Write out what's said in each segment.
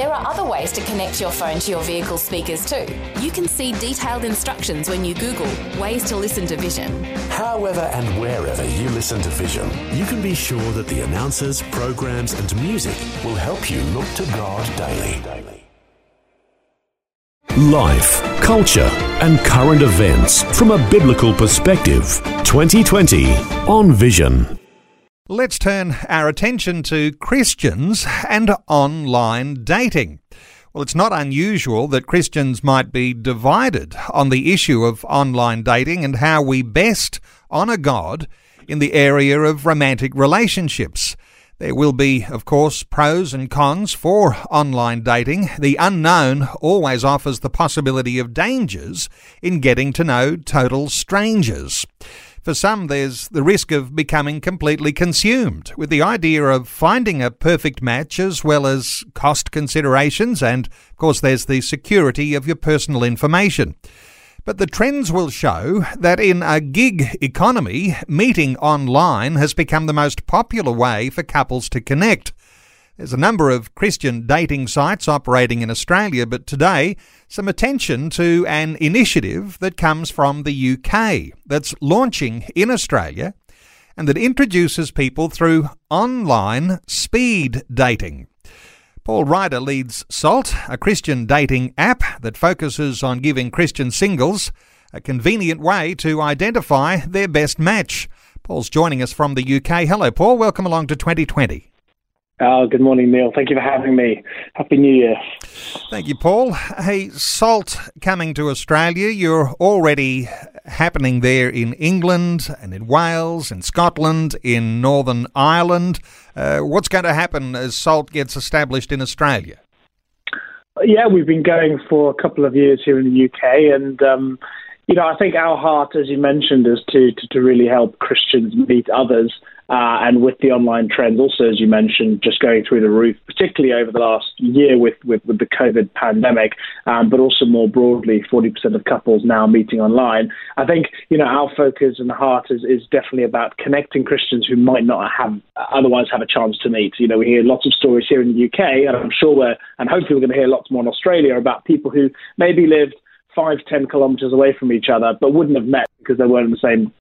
There are other ways to connect your phone to your vehicle speakers too. You can see detailed instructions when you Google ways to listen to Vision. However and wherever you listen to Vision, you can be sure that the announcers, programs, and music will help you look to God daily. Life, culture, and current events from a biblical perspective. 2020 on Vision. Let's turn our attention to Christians and online dating. Well, it's not unusual that Christians might be divided on the issue of online dating and how we best honour God in the area of romantic relationships. There will be, of course, pros and cons for online dating. The unknown always offers the possibility of dangers in getting to know total strangers. For some, there's the risk of becoming completely consumed with the idea of finding a perfect match as well as cost considerations, and of course, there's the security of your personal information. But the trends will show that in a gig economy, meeting online has become the most popular way for couples to connect. There's a number of Christian dating sites operating in Australia, but today, some attention to an initiative that comes from the UK that's launching in Australia and that introduces people through online speed dating. Paul Ryder leads SALT, a Christian dating app that focuses on giving Christian singles a convenient way to identify their best match. Paul's joining us from the UK. Hello, Paul. Welcome along to 2020. Oh, good morning, Neil. Thank you for having me. Happy New Year. Thank you, Paul. Hey, SALT coming to Australia. You're already happening there in England and in Wales, in Scotland, in Northern Ireland. Uh, what's going to happen as SALT gets established in Australia? Yeah, we've been going for a couple of years here in the UK, and um, you know, I think our heart, as you mentioned, is to to, to really help Christians meet others uh, and with the online trends, also as you mentioned, just going through the roof, particularly over the last year with with, with the COVID pandemic, um, but also more broadly, 40% of couples now meeting online. I think you know our focus and heart is is definitely about connecting Christians who might not have otherwise have a chance to meet. You know, we hear lots of stories here in the UK, and I'm sure we're and hopefully we're going to hear lots more in Australia about people who maybe lived five, ten kilometers away from each other, but wouldn't have met because they weren't in the same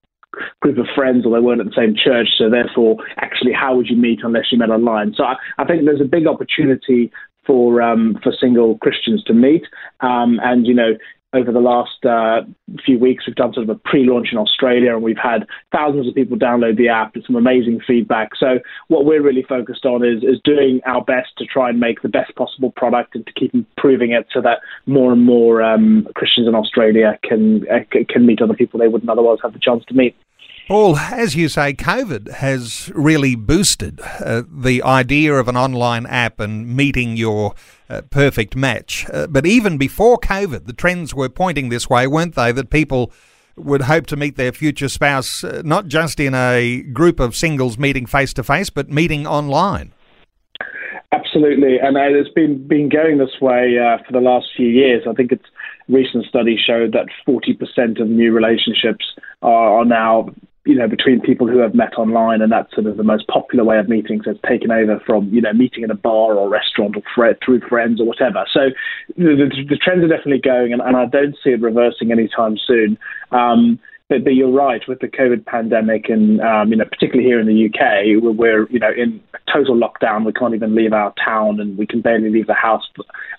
group of friends or they weren't at the same church. So therefore, actually, how would you meet unless you met online? So I, I think there's a big opportunity for um, for single Christians to meet. Um, and you know, over the last uh, few weeks, we've done sort of a pre-launch in Australia, and we've had thousands of people download the app. It's some amazing feedback. So what we're really focused on is is doing our best to try and make the best possible product and to keep improving it, so that more and more um, Christians in Australia can uh, can meet other people they wouldn't otherwise have the chance to meet. Paul, as you say, COVID has really boosted uh, the idea of an online app and meeting your uh, perfect match. Uh, but even before COVID, the trends were pointing this way, weren't they? That people would hope to meet their future spouse uh, not just in a group of singles meeting face to face, but meeting online. Absolutely, and it's been been going this way uh, for the last few years. I think it's recent studies showed that 40% of new relationships are, are now you know, between people who have met online, and that's sort of the most popular way of meeting. So it's taken over from, you know, meeting in a bar or restaurant or through friends or whatever. So the, the, the, trends are definitely going, and, and, I don't see it reversing anytime soon. Um, but, but, you're right with the COVID pandemic, and um, you know, particularly here in the UK, we're, we're, you know in total lockdown. We can't even leave our town, and we can barely leave the house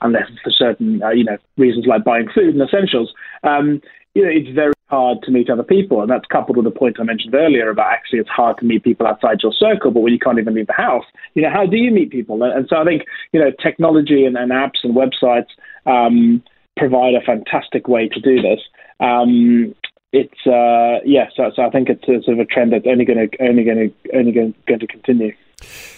unless for certain uh, you know reasons like buying food and essentials. Um, you know, it's very hard to meet other people. And that's coupled with the point I mentioned earlier about actually it's hard to meet people outside your circle, but when you can't even leave the house, you know, how do you meet people? And, so I think, you know, technology and, and apps and websites um, provide a fantastic way to do this. Um, it's uh, yeah, so, so I think it's a, sort of a trend that's only going to only going to only going to continue.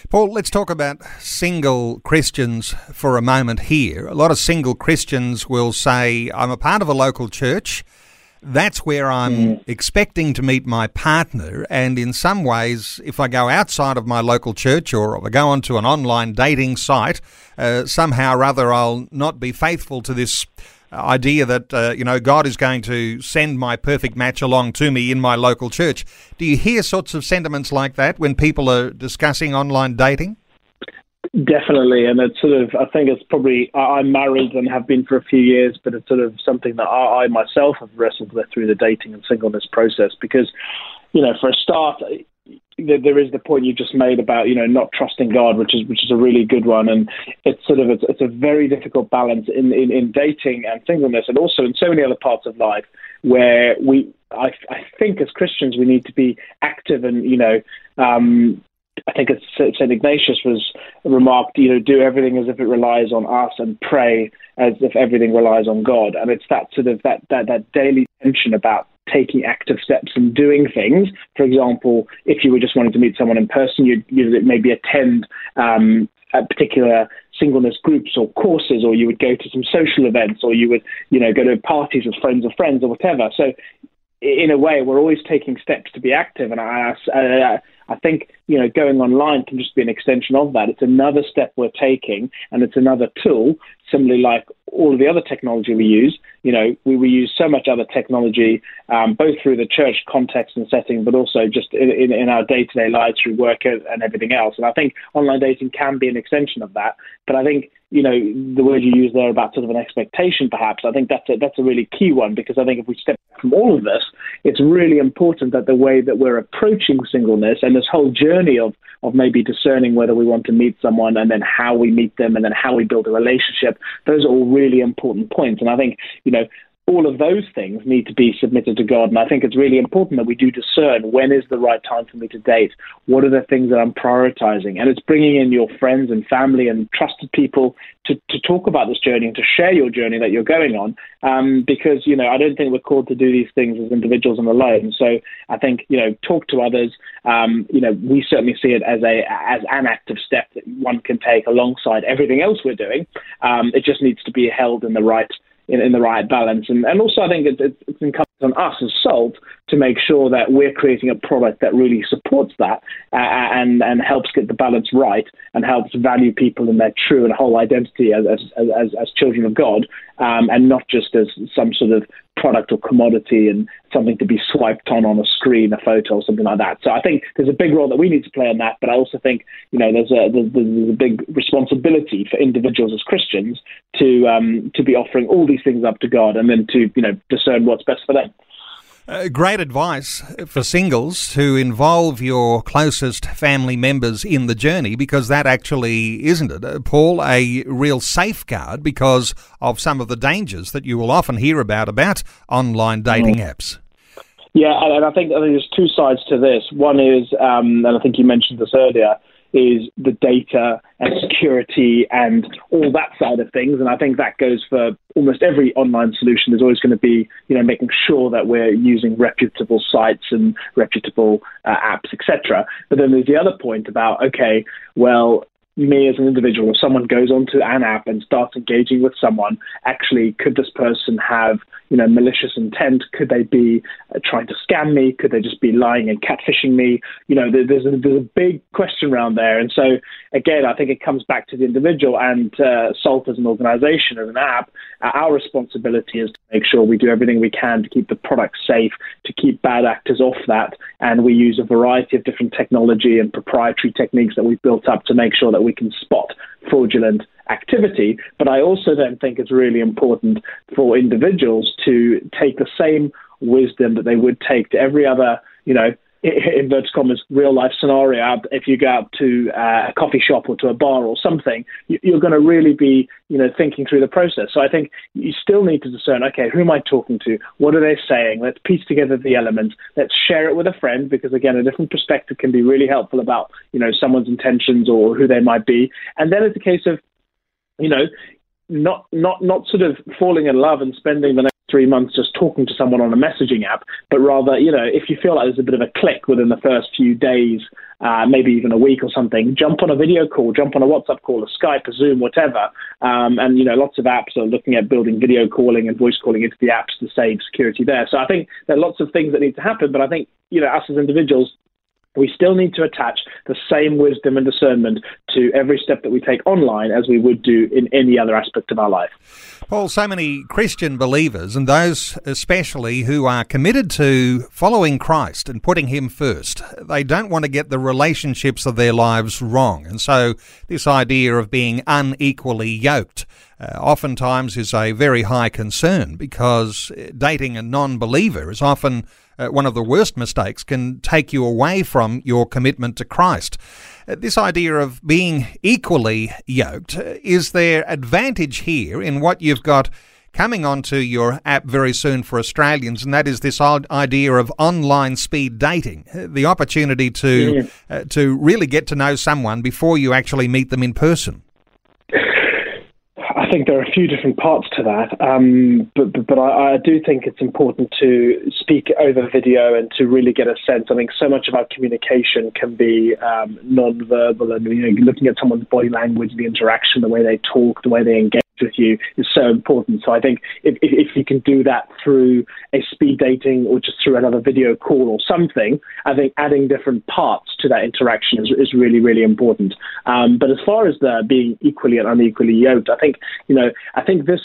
Paul, let's talk about single Christians for a moment here. A lot of single Christians will say, "I'm a part of a local church." That's where I'm mm. expecting to meet my partner. And in some ways, if I go outside of my local church or if I go onto an online dating site, uh, somehow or other I'll not be faithful to this idea that uh, you know God is going to send my perfect match along to me in my local church. Do you hear sorts of sentiments like that when people are discussing online dating? Definitely, and it's sort of I think it's probably I'm married and have been for a few years, but it's sort of something that I, I myself have wrestled with through the dating and singleness process because, you know, for a start, there is the point you just made about you know not trusting God, which is which is a really good one, and it's sort of it's, it's a very difficult balance in, in, in dating and singleness, and also in so many other parts of life where we I, I think as Christians we need to be active and you know um, I think St. Ignatius was remarked, you know, do everything as if it relies on us and pray as if everything relies on God. And it's that sort of that, that, that daily tension about taking active steps and doing things. For example, if you were just wanting to meet someone in person, you'd, you'd maybe attend um, particular singleness groups or courses, or you would go to some social events, or you would, you know, go to parties with friends of friends or whatever. So, in a way, we're always taking steps to be active, and I, I, I think you know going online can just be an extension of that. It's another step we're taking, and it's another tool. Similarly, like all of the other technology we use, you know, we, we use so much other technology, um, both through the church context and setting, but also just in, in, in our day-to-day lives through work and everything else. And I think online dating can be an extension of that. But I think you know, the word you use there about sort of an expectation, perhaps, I think that's a, that's a really key one because I think if we step from all of this, it's really important that the way that we're approaching singleness and this whole journey of, of maybe discerning whether we want to meet someone and then how we meet them and then how we build a relationship, those are all really important points. And I think, you know, all of those things need to be submitted to God. And I think it's really important that we do discern when is the right time for me to date. What are the things that I'm prioritizing? And it's bringing in your friends and family and trusted people to, to talk about this journey and to share your journey that you're going on. Um, because, you know, I don't think we're called to do these things as individuals and alone. So I think, you know, talk to others. Um, you know, we certainly see it as a as an active step that one can take alongside everything else we're doing. Um, it just needs to be held in the right in, in the right balance. And, and also, I think it, it, it's incumbent on us as Salt to make sure that we're creating a product that really supports that uh, and, and helps get the balance right and helps value people in their true and whole identity as, as, as, as children of God um, and not just as some sort of product or commodity and something to be swiped on on a screen, a photo or something like that. So I think there's a big role that we need to play in that, but I also think you know there's a there's, there's a big responsibility for individuals as Christians to um, to be offering all these things up to God and then to you know discern what's best for them. Uh, great advice for singles to involve your closest family members in the journey because that actually, isn't it, uh, Paul, a real safeguard because of some of the dangers that you will often hear about about online dating mm. apps. Yeah, and I think, I think there's two sides to this. One is, um, and I think you mentioned this earlier, is the data and security and all that side of things. And I think that goes for almost every online solution. There's always going to be, you know, making sure that we're using reputable sites and reputable uh, apps, etc. But then there's the other point about, okay, well, me as an individual, if someone goes onto an app and starts engaging with someone, actually, could this person have, you know, malicious intent? Could they be uh, trying to scam me? Could they just be lying and catfishing me? You know, there's a, there's a big question around there. And so, again, I think it comes back to the individual and uh, SALT as an organization, as an app. Uh, our responsibility is to make sure we do everything we can to keep the product safe, to keep bad actors off that. And we use a variety of different technology and proprietary techniques that we've built up to make sure that we can spot fraudulent activity. But I also then think it's really important for individuals to take the same wisdom that they would take to every other, you know, inverted commas real life scenario if you go out to uh, a coffee shop or to a bar or something you're going to really be you know thinking through the process. So i think you still need to discern okay who am i talking to? What are they saying? Let's piece together the elements. Let's share it with a friend because again a different perspective can be really helpful about you know someone's intentions or who they might be. And then it's a case of you know not not not sort of falling in love and spending the next three months just talking to someone on a messaging app, but rather, you know, if you feel like there's a bit of a click within the first few days, uh, maybe even a week or something, jump on a video call, jump on a WhatsApp call, a Skype, a Zoom, whatever. Um, and, you know, lots of apps are looking at building video calling and voice calling into the apps to save security there. So I think there are lots of things that need to happen, but I think, you know, us as individuals, we still need to attach the same wisdom and discernment to every step that we take online as we would do in any other aspect of our life. Paul, so many Christian believers, and those especially who are committed to following Christ and putting Him first, they don't want to get the relationships of their lives wrong. And so, this idea of being unequally yoked uh, oftentimes is a very high concern because dating a non believer is often uh, one of the worst mistakes, can take you away from your commitment to Christ. Uh, this idea of being equally yoked, uh, is there advantage here in what you've got? coming onto your app very soon for Australians, and that is this idea of online speed dating, uh, the opportunity to uh, to really get to know someone before you actually meet them in person think there are a few different parts to that, um, but, but, but I, I, do think it's important to speak over video and to really get a sense. I think so much of our communication can be um, non-verbal and you know looking at someone's body language, the interaction, the way they talk, the way they engage with you is so important. So I think if, if you can do that through a speed dating or just through another video call or something, I think adding different parts to that interaction is, is really, really important. Um, but as far as the being equally and unequally yoked, I think, you know, I think this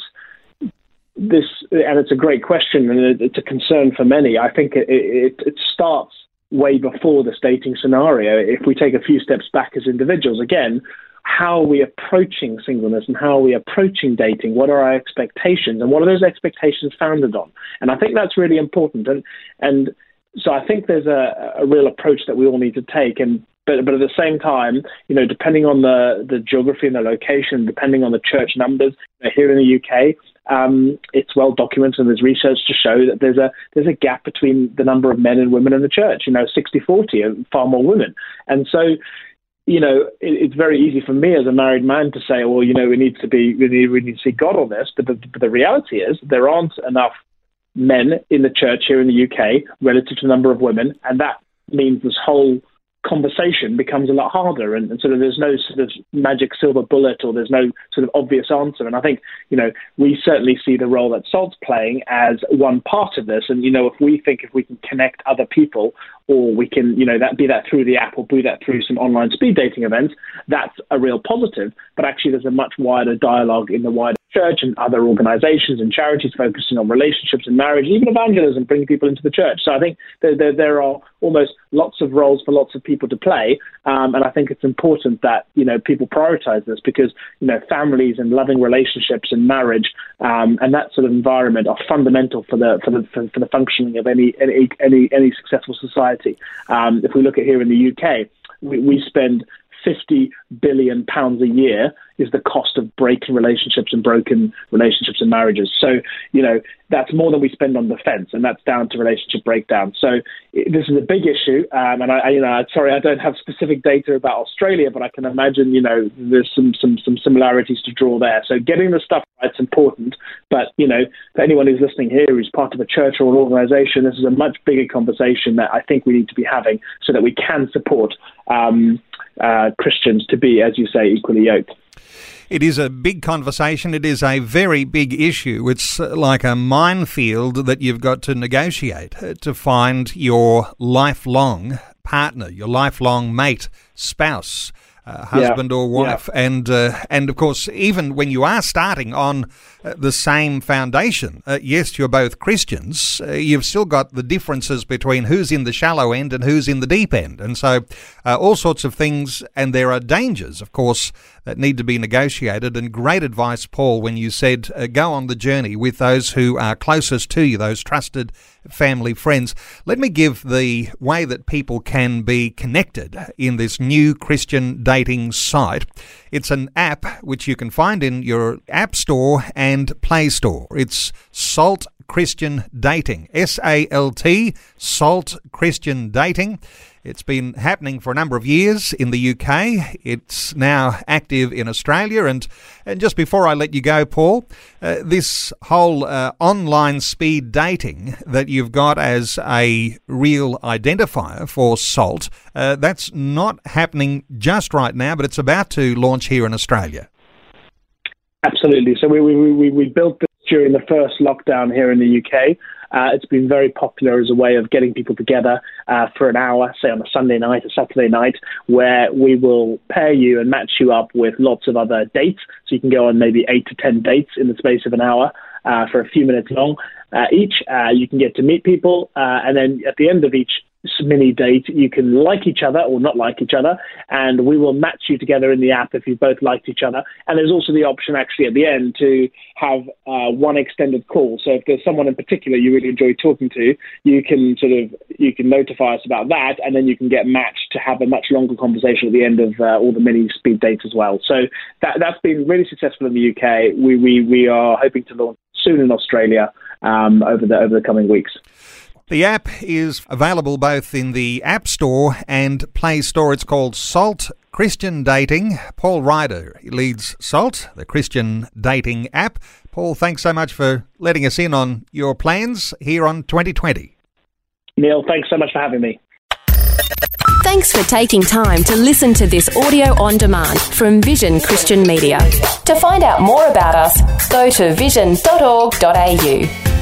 this and it's a great question and it's a concern for many. I think it, it, it starts way before this dating scenario. If we take a few steps back as individuals, again, how are we approaching singleness and how are we approaching dating? What are our expectations and what are those expectations founded on? And I think that's really important. And and so I think there's a, a real approach that we all need to take. And but but at the same time, you know, depending on the the geography and the location, depending on the church numbers here in the UK, um, it's well documented and there's research to show that there's a there's a gap between the number of men and women in the church. You know, 60-40 and far more women. And so you know, it, it's very easy for me as a married man to say, well, you know, we need to be, we need, we need to see God on this. But the, but the reality is there aren't enough men in the church here in the UK relative to the number of women. And that means this whole conversation becomes a lot harder and, and, sort of there's no sort of magic silver bullet or there's no sort of obvious answer. And i think you know we certainly see the role that salt's playing as one part of this. And you know if we think if we can connect other people or we can you know that be that through the app or be that through some online speed dating events that's a real positive. But actually there's a much wider dialogue in the wider church and other organizations and charities focusing on relationships and marriage, even evangelism, bringing people into the church. So I think there, there, there are almost lots of roles for lots of people to play. Um, and I think it's important that, you know, people prioritize this because, you know, families and loving relationships and marriage um, and that sort of environment are fundamental for the, for the, for, for the functioning of any, any, any, any successful society. Um, if we look at here in the UK, we, we spend 50 billion pounds a year is the cost of breaking relationships and broken relationships and marriages. So, you know, that's more than we spend on defense, and that's down to relationship breakdown. So, this is a big issue. Um, and I, you know, sorry, I don't have specific data about Australia, but I can imagine, you know, there's some, some, some similarities to draw there. So, getting the stuff right is important. But, you know, for anyone who's listening here who's part of a church or an organization, this is a much bigger conversation that I think we need to be having so that we can support um, uh, Christians to be, as you say, equally yoked. It is a big conversation. It is a very big issue. It's like a minefield that you've got to negotiate uh, to find your lifelong partner, your lifelong mate, spouse. Uh, husband yeah. or wife, yeah. and uh, and of course, even when you are starting on uh, the same foundation, uh, yes, you're both Christians. Uh, you've still got the differences between who's in the shallow end and who's in the deep end, and so all sorts of things. And there are dangers, of course, that need to be negotiated. And great advice, Paul, when you said go on the journey with those who are closest to you, those trusted family friends. Let me give the way that people can be connected in this new Christian dating site. It's an app which you can find in your App Store and Play Store. It's Salt Christian Dating. S A L T, SALT Christian Dating. It's been happening for a number of years in the UK. It's now active in Australia. And, and just before I let you go, Paul, uh, this whole uh, online speed dating that you've got as a real identifier for SALT, uh, that's not happening just right now, but it's about to launch here in Australia. Absolutely. So we, we, we, we built this during the first lockdown here in the UK. Uh, it's been very popular as a way of getting people together uh, for an hour, say on a Sunday night or Saturday night, where we will pair you and match you up with lots of other dates. So you can go on maybe eight to ten dates in the space of an hour uh, for a few minutes long uh, each. Uh, you can get to meet people, uh, and then at the end of each mini date, you can like each other or not like each other, and we will match you together in the app if you both liked each other. And there's also the option actually at the end to have uh, one extended call. So if there's someone in particular you really enjoy talking to, you can sort of you can notify us about that, and then you can get matched to have a much longer conversation at the end of uh, all the mini speed dates as well. So that that's been really successful in the UK. We we we are hoping to launch soon in Australia um, over the over the coming weeks. The app is available both in the App Store and Play Store. It's called Salt Christian Dating. Paul Ryder leads Salt, the Christian dating app. Paul, thanks so much for letting us in on your plans here on 2020. Neil, thanks so much for having me. Thanks for taking time to listen to this audio on demand from Vision Christian Media. To find out more about us, go to vision.org.au.